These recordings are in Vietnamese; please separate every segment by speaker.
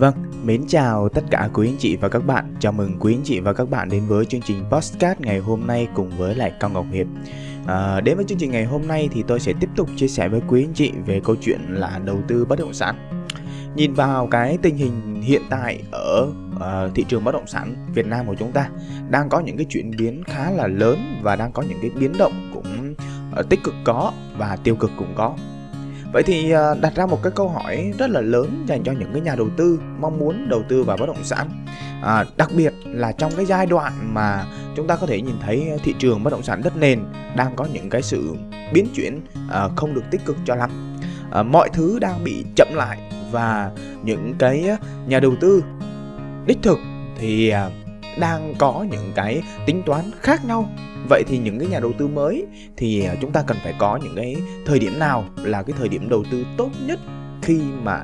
Speaker 1: Vâng, mến chào tất cả quý anh chị và các bạn. Chào mừng quý anh chị và các bạn đến với chương trình Postcard ngày hôm nay cùng với lại Cao Ngọc Hiệp. À, đến với chương trình ngày hôm nay thì tôi sẽ tiếp tục chia sẻ với quý anh chị về câu chuyện là đầu tư bất động sản. Nhìn vào cái tình hình hiện tại ở uh, thị trường bất động sản Việt Nam của chúng ta đang có những cái chuyển biến khá là lớn và đang có những cái biến động cũng uh, tích cực có và tiêu cực cũng có Vậy thì à, đặt ra một cái câu hỏi rất là lớn dành cho những cái nhà đầu tư mong muốn đầu tư vào bất động sản. À, đặc biệt là trong cái giai đoạn mà chúng ta có thể nhìn thấy thị trường bất động sản đất nền đang có những cái sự biến chuyển à, không được tích cực cho lắm. À, mọi thứ đang bị chậm lại và những cái nhà đầu tư đích thực thì à, đang có những cái tính toán khác nhau vậy thì những cái nhà đầu tư mới thì à, chúng ta cần phải có những cái thời điểm nào là cái thời điểm đầu tư tốt nhất khi mà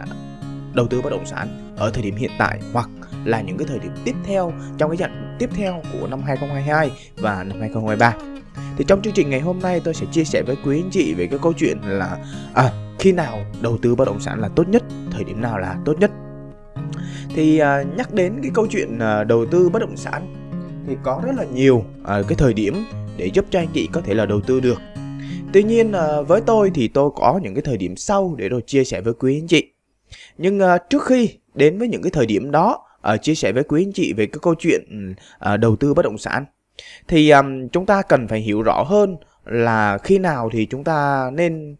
Speaker 1: đầu tư bất động sản ở thời điểm hiện tại hoặc là những cái thời điểm tiếp theo trong cái giai tiếp theo của năm 2022 và năm 2023. Thì trong chương trình ngày hôm nay tôi sẽ chia sẻ với quý anh chị về cái câu chuyện là à, khi nào đầu tư bất động sản là tốt nhất, thời điểm nào là tốt nhất. Thì à, nhắc đến cái câu chuyện à, đầu tư bất động sản thì có rất là nhiều à, cái thời điểm để giúp cho anh chị có thể là đầu tư được. Tuy nhiên à, với tôi thì tôi có những cái thời điểm sau để rồi chia sẻ với quý anh chị. Nhưng à, trước khi đến với những cái thời điểm đó à, chia sẻ với quý anh chị về cái câu chuyện à, đầu tư bất động sản thì à, chúng ta cần phải hiểu rõ hơn là khi nào thì chúng ta nên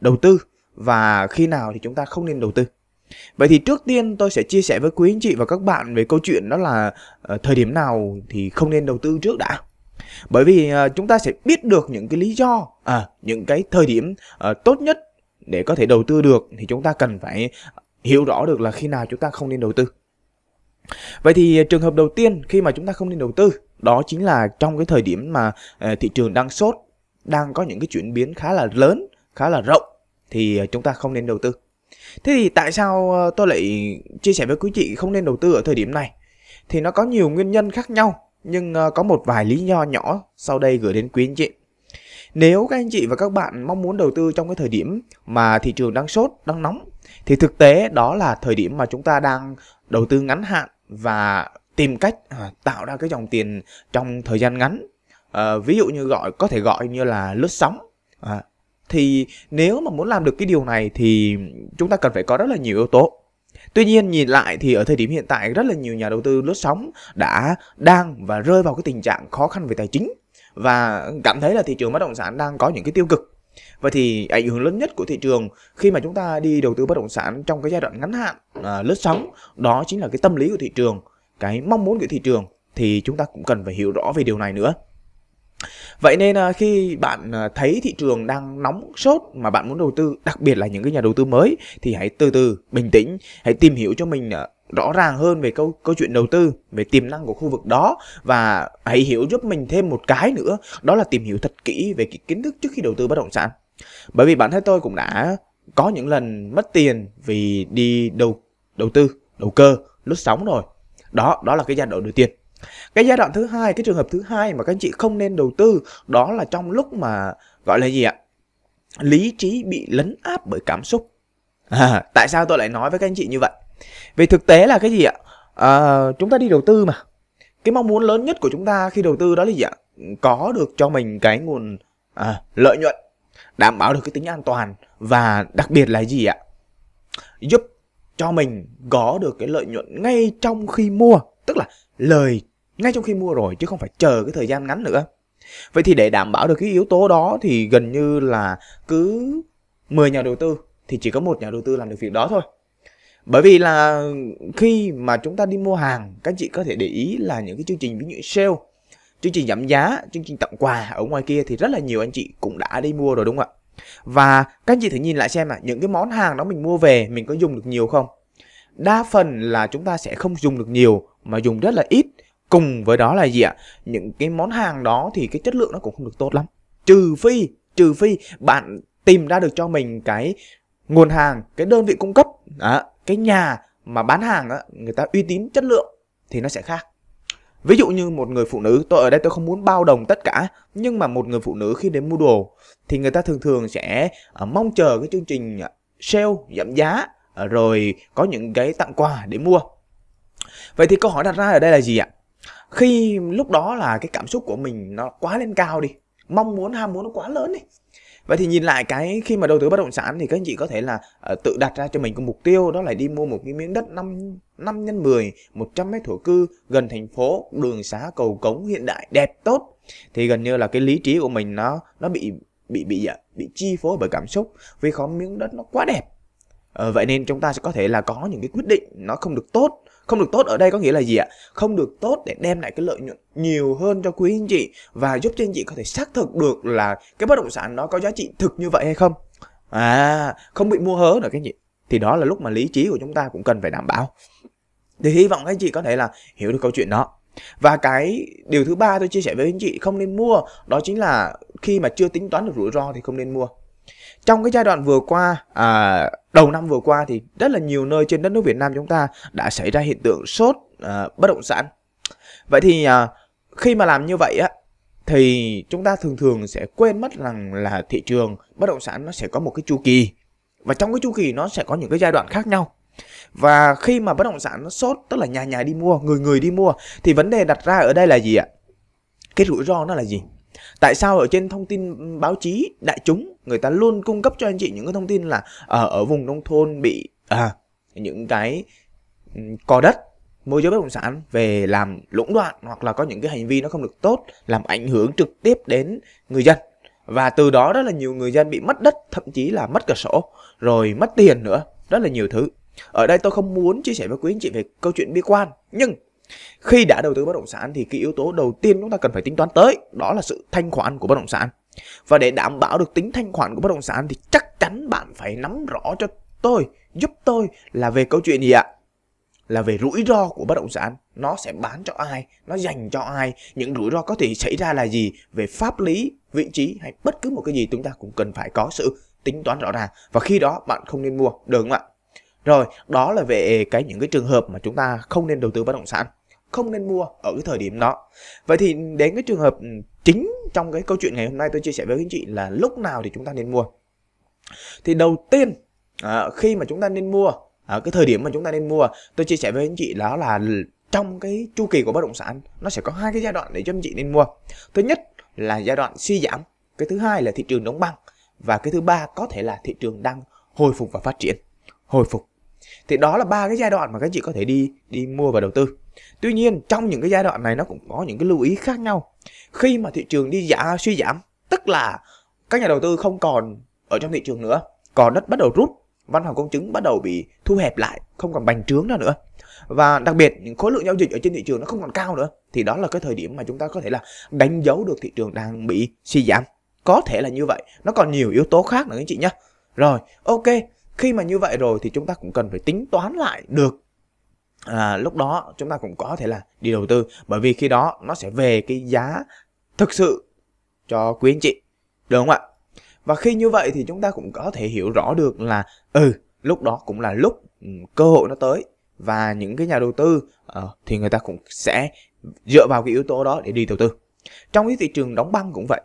Speaker 1: đầu tư và khi nào thì chúng ta không nên đầu tư. Vậy thì trước tiên tôi sẽ chia sẻ với quý anh chị và các bạn về câu chuyện đó là uh, thời điểm nào thì không nên đầu tư trước đã. Bởi vì uh, chúng ta sẽ biết được những cái lý do, à, những cái thời điểm uh, tốt nhất để có thể đầu tư được thì chúng ta cần phải hiểu rõ được là khi nào chúng ta không nên đầu tư. Vậy thì trường hợp đầu tiên khi mà chúng ta không nên đầu tư đó chính là trong cái thời điểm mà uh, thị trường đang sốt, đang có những cái chuyển biến khá là lớn, khá là rộng thì chúng ta không nên đầu tư. Thế thì tại sao ờ, tôi lại chia sẻ với quý chị không nên đầu tư ở thời điểm này? Thì nó có nhiều nguyên nhân khác nhau, nhưng ờ, có một vài lý do nhỏ sau đây gửi đến quý anh chị. Nếu các anh chị và các bạn mong muốn đầu tư trong cái thời điểm mà thị trường đang sốt, đang nóng, thì thực tế đó là thời điểm mà chúng ta đang đầu tư ngắn hạn và tìm cách à, tạo ra cái dòng tiền trong thời gian ngắn. À, ví dụ như gọi có thể gọi như là lướt sóng. À, thì nếu mà muốn làm được cái điều này thì chúng ta cần phải có rất là nhiều yếu tố Tuy nhiên nhìn lại thì ở thời điểm hiện tại rất là nhiều nhà đầu tư lướt sóng đã đang và rơi vào cái tình trạng khó khăn về tài chính và cảm thấy là thị trường bất động sản đang có những cái tiêu cực. Vậy thì ảnh hưởng lớn nhất của thị trường khi mà chúng ta đi đầu tư bất động sản trong cái giai đoạn ngắn hạn à, lướt sóng đó chính là cái tâm lý của thị trường, cái mong muốn của thị trường thì chúng ta cũng cần phải hiểu rõ về điều này nữa. Vậy nên à, khi bạn à, thấy thị trường đang nóng sốt mà bạn muốn đầu tư, đặc biệt là những cái nhà đầu tư mới thì hãy từ từ bình tĩnh, hãy tìm hiểu cho mình à, rõ ràng hơn về câu câu chuyện đầu tư, về tiềm năng của khu vực đó và hãy hiểu giúp mình thêm một cái nữa, đó là tìm hiểu thật kỹ về cái kiến thức trước khi đầu tư bất động sản. Bởi vì bản thân tôi cũng đã có những lần mất tiền vì đi đầu đầu tư, đầu cơ, lướt sóng rồi. Đó, đó là cái giai đoạn đầu tiên. Cái giai đoạn thứ hai, cái trường hợp thứ hai mà các anh chị không nên đầu tư đó là trong lúc mà gọi là gì ạ? Lý trí bị lấn áp bởi cảm xúc. À, tại sao tôi lại nói với các anh chị như vậy? Vì thực tế là cái gì ạ? À, chúng ta đi đầu tư mà. Cái mong muốn lớn nhất của chúng ta khi đầu tư đó là gì ạ? Có được cho mình cái nguồn à, lợi nhuận, đảm bảo được cái tính an toàn và đặc biệt là gì ạ? Giúp cho mình có được cái lợi nhuận ngay trong khi mua, tức là lời ngay trong khi mua rồi chứ không phải chờ cái thời gian ngắn nữa. Vậy thì để đảm bảo được cái yếu tố đó thì gần như là cứ 10 nhà đầu tư thì chỉ có một nhà đầu tư làm được việc đó thôi. Bởi vì là khi mà chúng ta đi mua hàng, các chị có thể để ý là những cái chương trình ví dụ sale, chương trình giảm giá, chương trình tặng quà ở ngoài kia thì rất là nhiều anh chị cũng đã đi mua rồi đúng không ạ? Và các anh chị thử nhìn lại xem là những cái món hàng đó mình mua về mình có dùng được nhiều không? Đa phần là chúng ta sẽ không dùng được nhiều mà dùng rất là ít cùng với đó là gì ạ? Những cái món hàng đó thì cái chất lượng nó cũng không được tốt lắm. Trừ phi trừ phi bạn tìm ra được cho mình cái nguồn hàng cái đơn vị cung cấp à, cái nhà mà bán hàng á người ta uy tín chất lượng thì nó sẽ khác. Ví dụ như một người phụ nữ tôi ở đây tôi không muốn bao đồng tất cả nhưng mà một người phụ nữ khi đến mua đồ thì người ta thường thường sẽ uh, mong chờ cái chương trình ờ, sale giảm giá ờ, rồi có những cái tặng quà để mua. Vậy thì câu hỏi đặt ra ở đây là gì ạ? Khi lúc đó là cái cảm xúc của mình nó quá lên cao đi mong muốn ham muốn nó quá lớn đi. Vậy thì nhìn lại cái khi mà đầu tư bất động sản thì các anh chị có thể là uh, tự đặt ra cho mình cái mục tiêu đó là đi mua một cái miếng đất 5 5 nhân 10 100 mét thổ cư gần thành phố đường xá cầu cống hiện đại đẹp tốt. Thì gần như là cái lý trí của mình nó nó bị bị bị bị, bị chi phối bởi cảm xúc vì có miếng đất nó quá đẹp. Ờ, vậy nên chúng ta sẽ có thể là có những cái quyết định nó không được tốt không được tốt ở đây có nghĩa là gì ạ? Không được tốt để đem lại cái lợi nhuận nhiều hơn cho quý anh chị và giúp cho anh chị có thể xác thực được là cái bất động sản nó có giá trị thực như vậy hay không? À không bị mua hớ nữa các anh chị. Thì đó là lúc mà lý trí của chúng ta cũng cần phải đảm bảo. Thì hy vọng các anh chị có thể là hiểu được câu chuyện đó. Và cái điều thứ ba tôi chia sẻ với anh chị không nên mua, đó chính là khi mà chưa tính toán được rủi ro thì không nên mua trong cái giai đoạn vừa qua à, đầu năm vừa qua thì rất là nhiều nơi trên đất nước Việt Nam chúng ta đã xảy ra hiện tượng sốt à, bất động sản. Vậy thì à, khi mà làm như vậy á thì chúng ta thường thường sẽ quên mất rằng là thị trường bất động sản nó sẽ có một cái chu kỳ. Và trong cái chu kỳ nó sẽ có những cái giai đoạn khác nhau. Và khi mà bất động sản nó sốt tức là nhà nhà đi mua người người đi mua thì vấn đề đặt ra ở đây là gì ạ? Cái rủi ro nó là gì? Tại sao ở trên thông tin báo chí đại chúng người ta luôn cung cấp cho anh chị những cái thông tin là ở ở vùng nông thôn bị à, những cái ừ, cò đất môi giới bất động sản về làm lũng đoạn hoặc là có những cái hành vi nó không được tốt làm ảnh hưởng trực tiếp đến người dân. Và từ đó rất là nhiều người dân bị mất đất thậm chí là mất cả sổ rồi mất tiền nữa rất là nhiều thứ. Ở đây tôi không muốn chia sẻ với quý anh chị về câu chuyện bi quan nhưng khi đã đầu tư bất động sản thì cái yếu tố đầu tiên chúng ta cần phải tính toán tới đó là sự thanh khoản của bất động sản. Và để đảm bảo được tính thanh khoản của bất động sản thì chắc chắn bạn phải nắm rõ cho tôi, giúp tôi là về câu chuyện gì ạ? Là về rủi ro của bất động sản. Nó sẽ bán cho ai? Nó dành cho ai? Những rủi ro có thể xảy ra là gì? Về pháp lý, vị trí hay bất cứ một cái gì chúng ta cũng cần phải có sự tính toán rõ ràng. Và khi đó bạn không nên mua, được không ạ? Rồi, đó là về cái những cái trường hợp mà chúng ta không nên đầu tư bất động sản không nên mua ở cái thời điểm đó. Vậy thì đến cái trường hợp ừ, chính trong cái câu chuyện ngày hôm nay tôi chia sẻ với anh chị là lúc nào thì chúng ta nên mua. Thì đầu tiên à, khi mà chúng ta nên mua ở cái thời điểm mà chúng ta nên mua tôi chia sẻ với anh chị đó là trong cái chu kỳ của bất động sản nó sẽ có hai cái giai đoạn để cho anh chị nên mua. Thứ nhất là giai đoạn suy giảm cái thứ hai là thị trường đóng băng và cái thứ ba có thể là thị trường đang hồi phục và phát triển hồi phục. Thì đó là ba cái giai đoạn mà các chị có thể đi đi mua và đầu tư tuy nhiên, trong những cái giai đoạn này nó cũng có những cái lưu ý khác nhau. Khi mà thị trường đi giả, suy giảm, tức là các nhà đầu tư không còn ở trong thị trường nữa, còn đất bắt đầu rút, văn phòng công chứng bắt đầu bị thu hẹp lại, không còn bành trướng nữa. Và đặc biệt, những khối lượng giao dịch ở trên thị trường nó không còn cao nữa, thì đó là cái thời điểm mà chúng ta có thể là đánh dấu được thị trường đang bị suy giảm. Có thể là như vậy, nó còn nhiều yếu tố khác nữa anh chị nhé rồi, ok, khi mà như vậy rồi thì chúng ta cũng cần phải tính toán lại được à, lúc đó chúng ta cũng có thể là đi đầu tư bởi vì khi đó nó sẽ về cái giá thực sự cho quý anh chị đúng không ạ? Và khi như vậy thì chúng ta cũng có thể hiểu rõ được là ừ lúc đó cũng là lúc ừ, cơ hội nó tới. Và những cái nhà đầu tư uh, thì người ta cũng sẽ dựa vào cái yếu tố đó để đi đầu tư. Trong cái thị trường đóng băng cũng vậy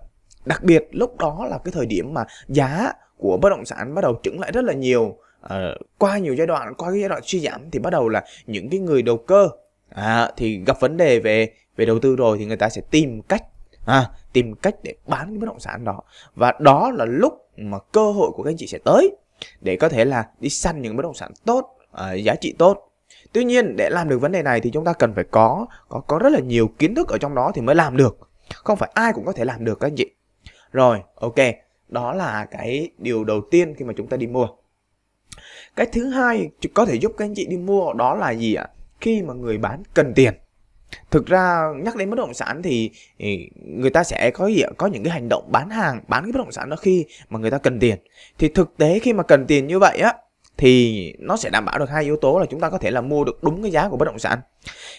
Speaker 1: đặc biệt lúc đó là cái thời điểm mà giá của bất động sản bắt đầu trứng lại rất là nhiều à, qua nhiều giai đoạn qua cái giai đoạn suy giảm thì bắt đầu là những cái người đầu cơ à, thì gặp vấn đề về về đầu tư rồi thì người ta sẽ tìm cách à, tìm cách để bán cái bất động sản đó. Và đó là lúc mà cơ hội của các anh chị sẽ tới để có thể là đi săn những bất động sản tốt à, giá trị tốt. Tuy nhiên để làm được vấn đề này thì chúng ta cần phải có có có rất là nhiều kiến thức ở trong đó thì mới làm được. Không phải ai cũng có thể làm được các anh chị. Rồi ok đó là cái điều đầu tiên khi mà chúng ta đi mua cái thứ hai có thể giúp các anh chị đi mua đó là gì ạ? Khi mà người bán cần tiền. Thực ra nhắc đến bất động sản thì, ừ, người ta sẽ có gì có những cái hành động bán hàng bán cái bất động sản đó khi mà người ta cần tiền. Thì thực tế khi mà cần tiền như vậy á thì nó sẽ đảm bảo được hai yếu tố là chúng ta có thể là mua được đúng cái giá của bất động sản.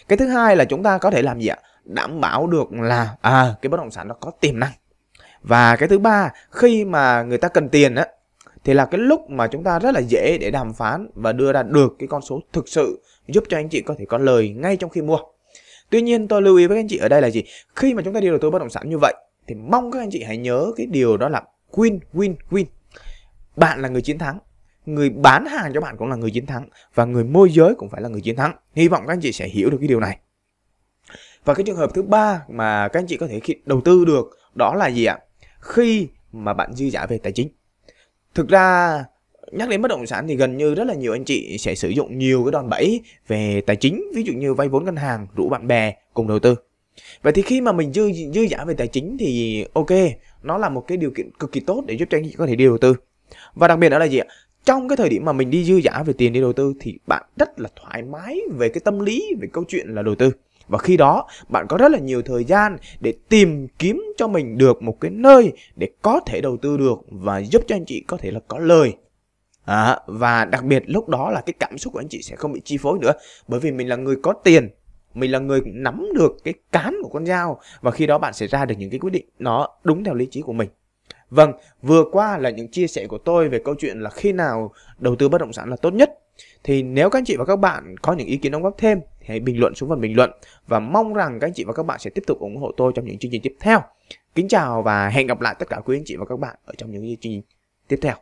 Speaker 1: Cái thứ hai là chúng ta có thể làm gì ạ? Đảm bảo được là à cái bất động sản nó có tiềm năng. Và cái thứ ba khi mà người ta cần tiền á thì là cái lúc mà chúng ta rất là dễ để đàm phán và đưa ra được cái con số thực sự giúp cho anh chị có thể có lời ngay trong khi mua. Tuy nhiên tôi lưu ý với anh chị ở đây là gì? Khi mà chúng ta đi đầu tư bất động sản như vậy, thì mong các anh chị hãy nhớ cái điều đó là win win win. Bạn là người chiến thắng, người bán hàng cho bạn cũng là người chiến thắng và người môi giới cũng phải là người chiến thắng. Hy vọng các anh chị sẽ hiểu được cái điều này. Và cái trường hợp thứ ba mà các anh chị có thể đầu tư được, đó là gì ạ? Khi mà bạn dư giả về tài chính thực ra, nhắc đến bất động sản thì gần như rất là nhiều anh chị sẽ sử dụng nhiều cái đòn bẩy về tài chính, ví dụ như vay vốn ngân hàng, rủ bạn bè cùng đầu tư. Vậy thì khi mà mình dư dư giả về tài chính thì ok, nó là một cái điều kiện cực kỳ tốt để giúp cho anh chị có thể đi đầu tư. Và đặc biệt đó là gì ạ? Trong cái thời điểm mà mình đi dư giả về tiền đi đầu tư thì bạn rất là thoải mái về cái tâm lý, về câu chuyện là đầu tư và khi đó bạn có rất là nhiều thời gian để tìm kiếm cho mình được một cái nơi để có thể đầu tư được và giúp cho anh chị có thể là có lời. À, và đặc biệt lúc đó là cái cảm xúc của anh chị sẽ không bị chi phối nữa. Bởi vì mình là người có tiền mình là người nắm được cái cán của con dao và khi đó bạn sẽ ra được những cái quyết định nó đúng theo lý trí của mình. Vâng vừa qua là những chia sẻ của tôi về câu chuyện là khi nào đầu tư bất động sản là tốt nhất. Thì nếu các anh chị và các bạn có những ý kiến đóng góp thêm hãy bình luận xuống phần bình luận và mong rằng các anh chị và các bạn sẽ tiếp tục ủng hộ tôi trong những chương trình tiếp theo. Kính chào và hẹn gặp lại tất cả quý anh chị và các bạn ở trong những chương trình tiếp theo.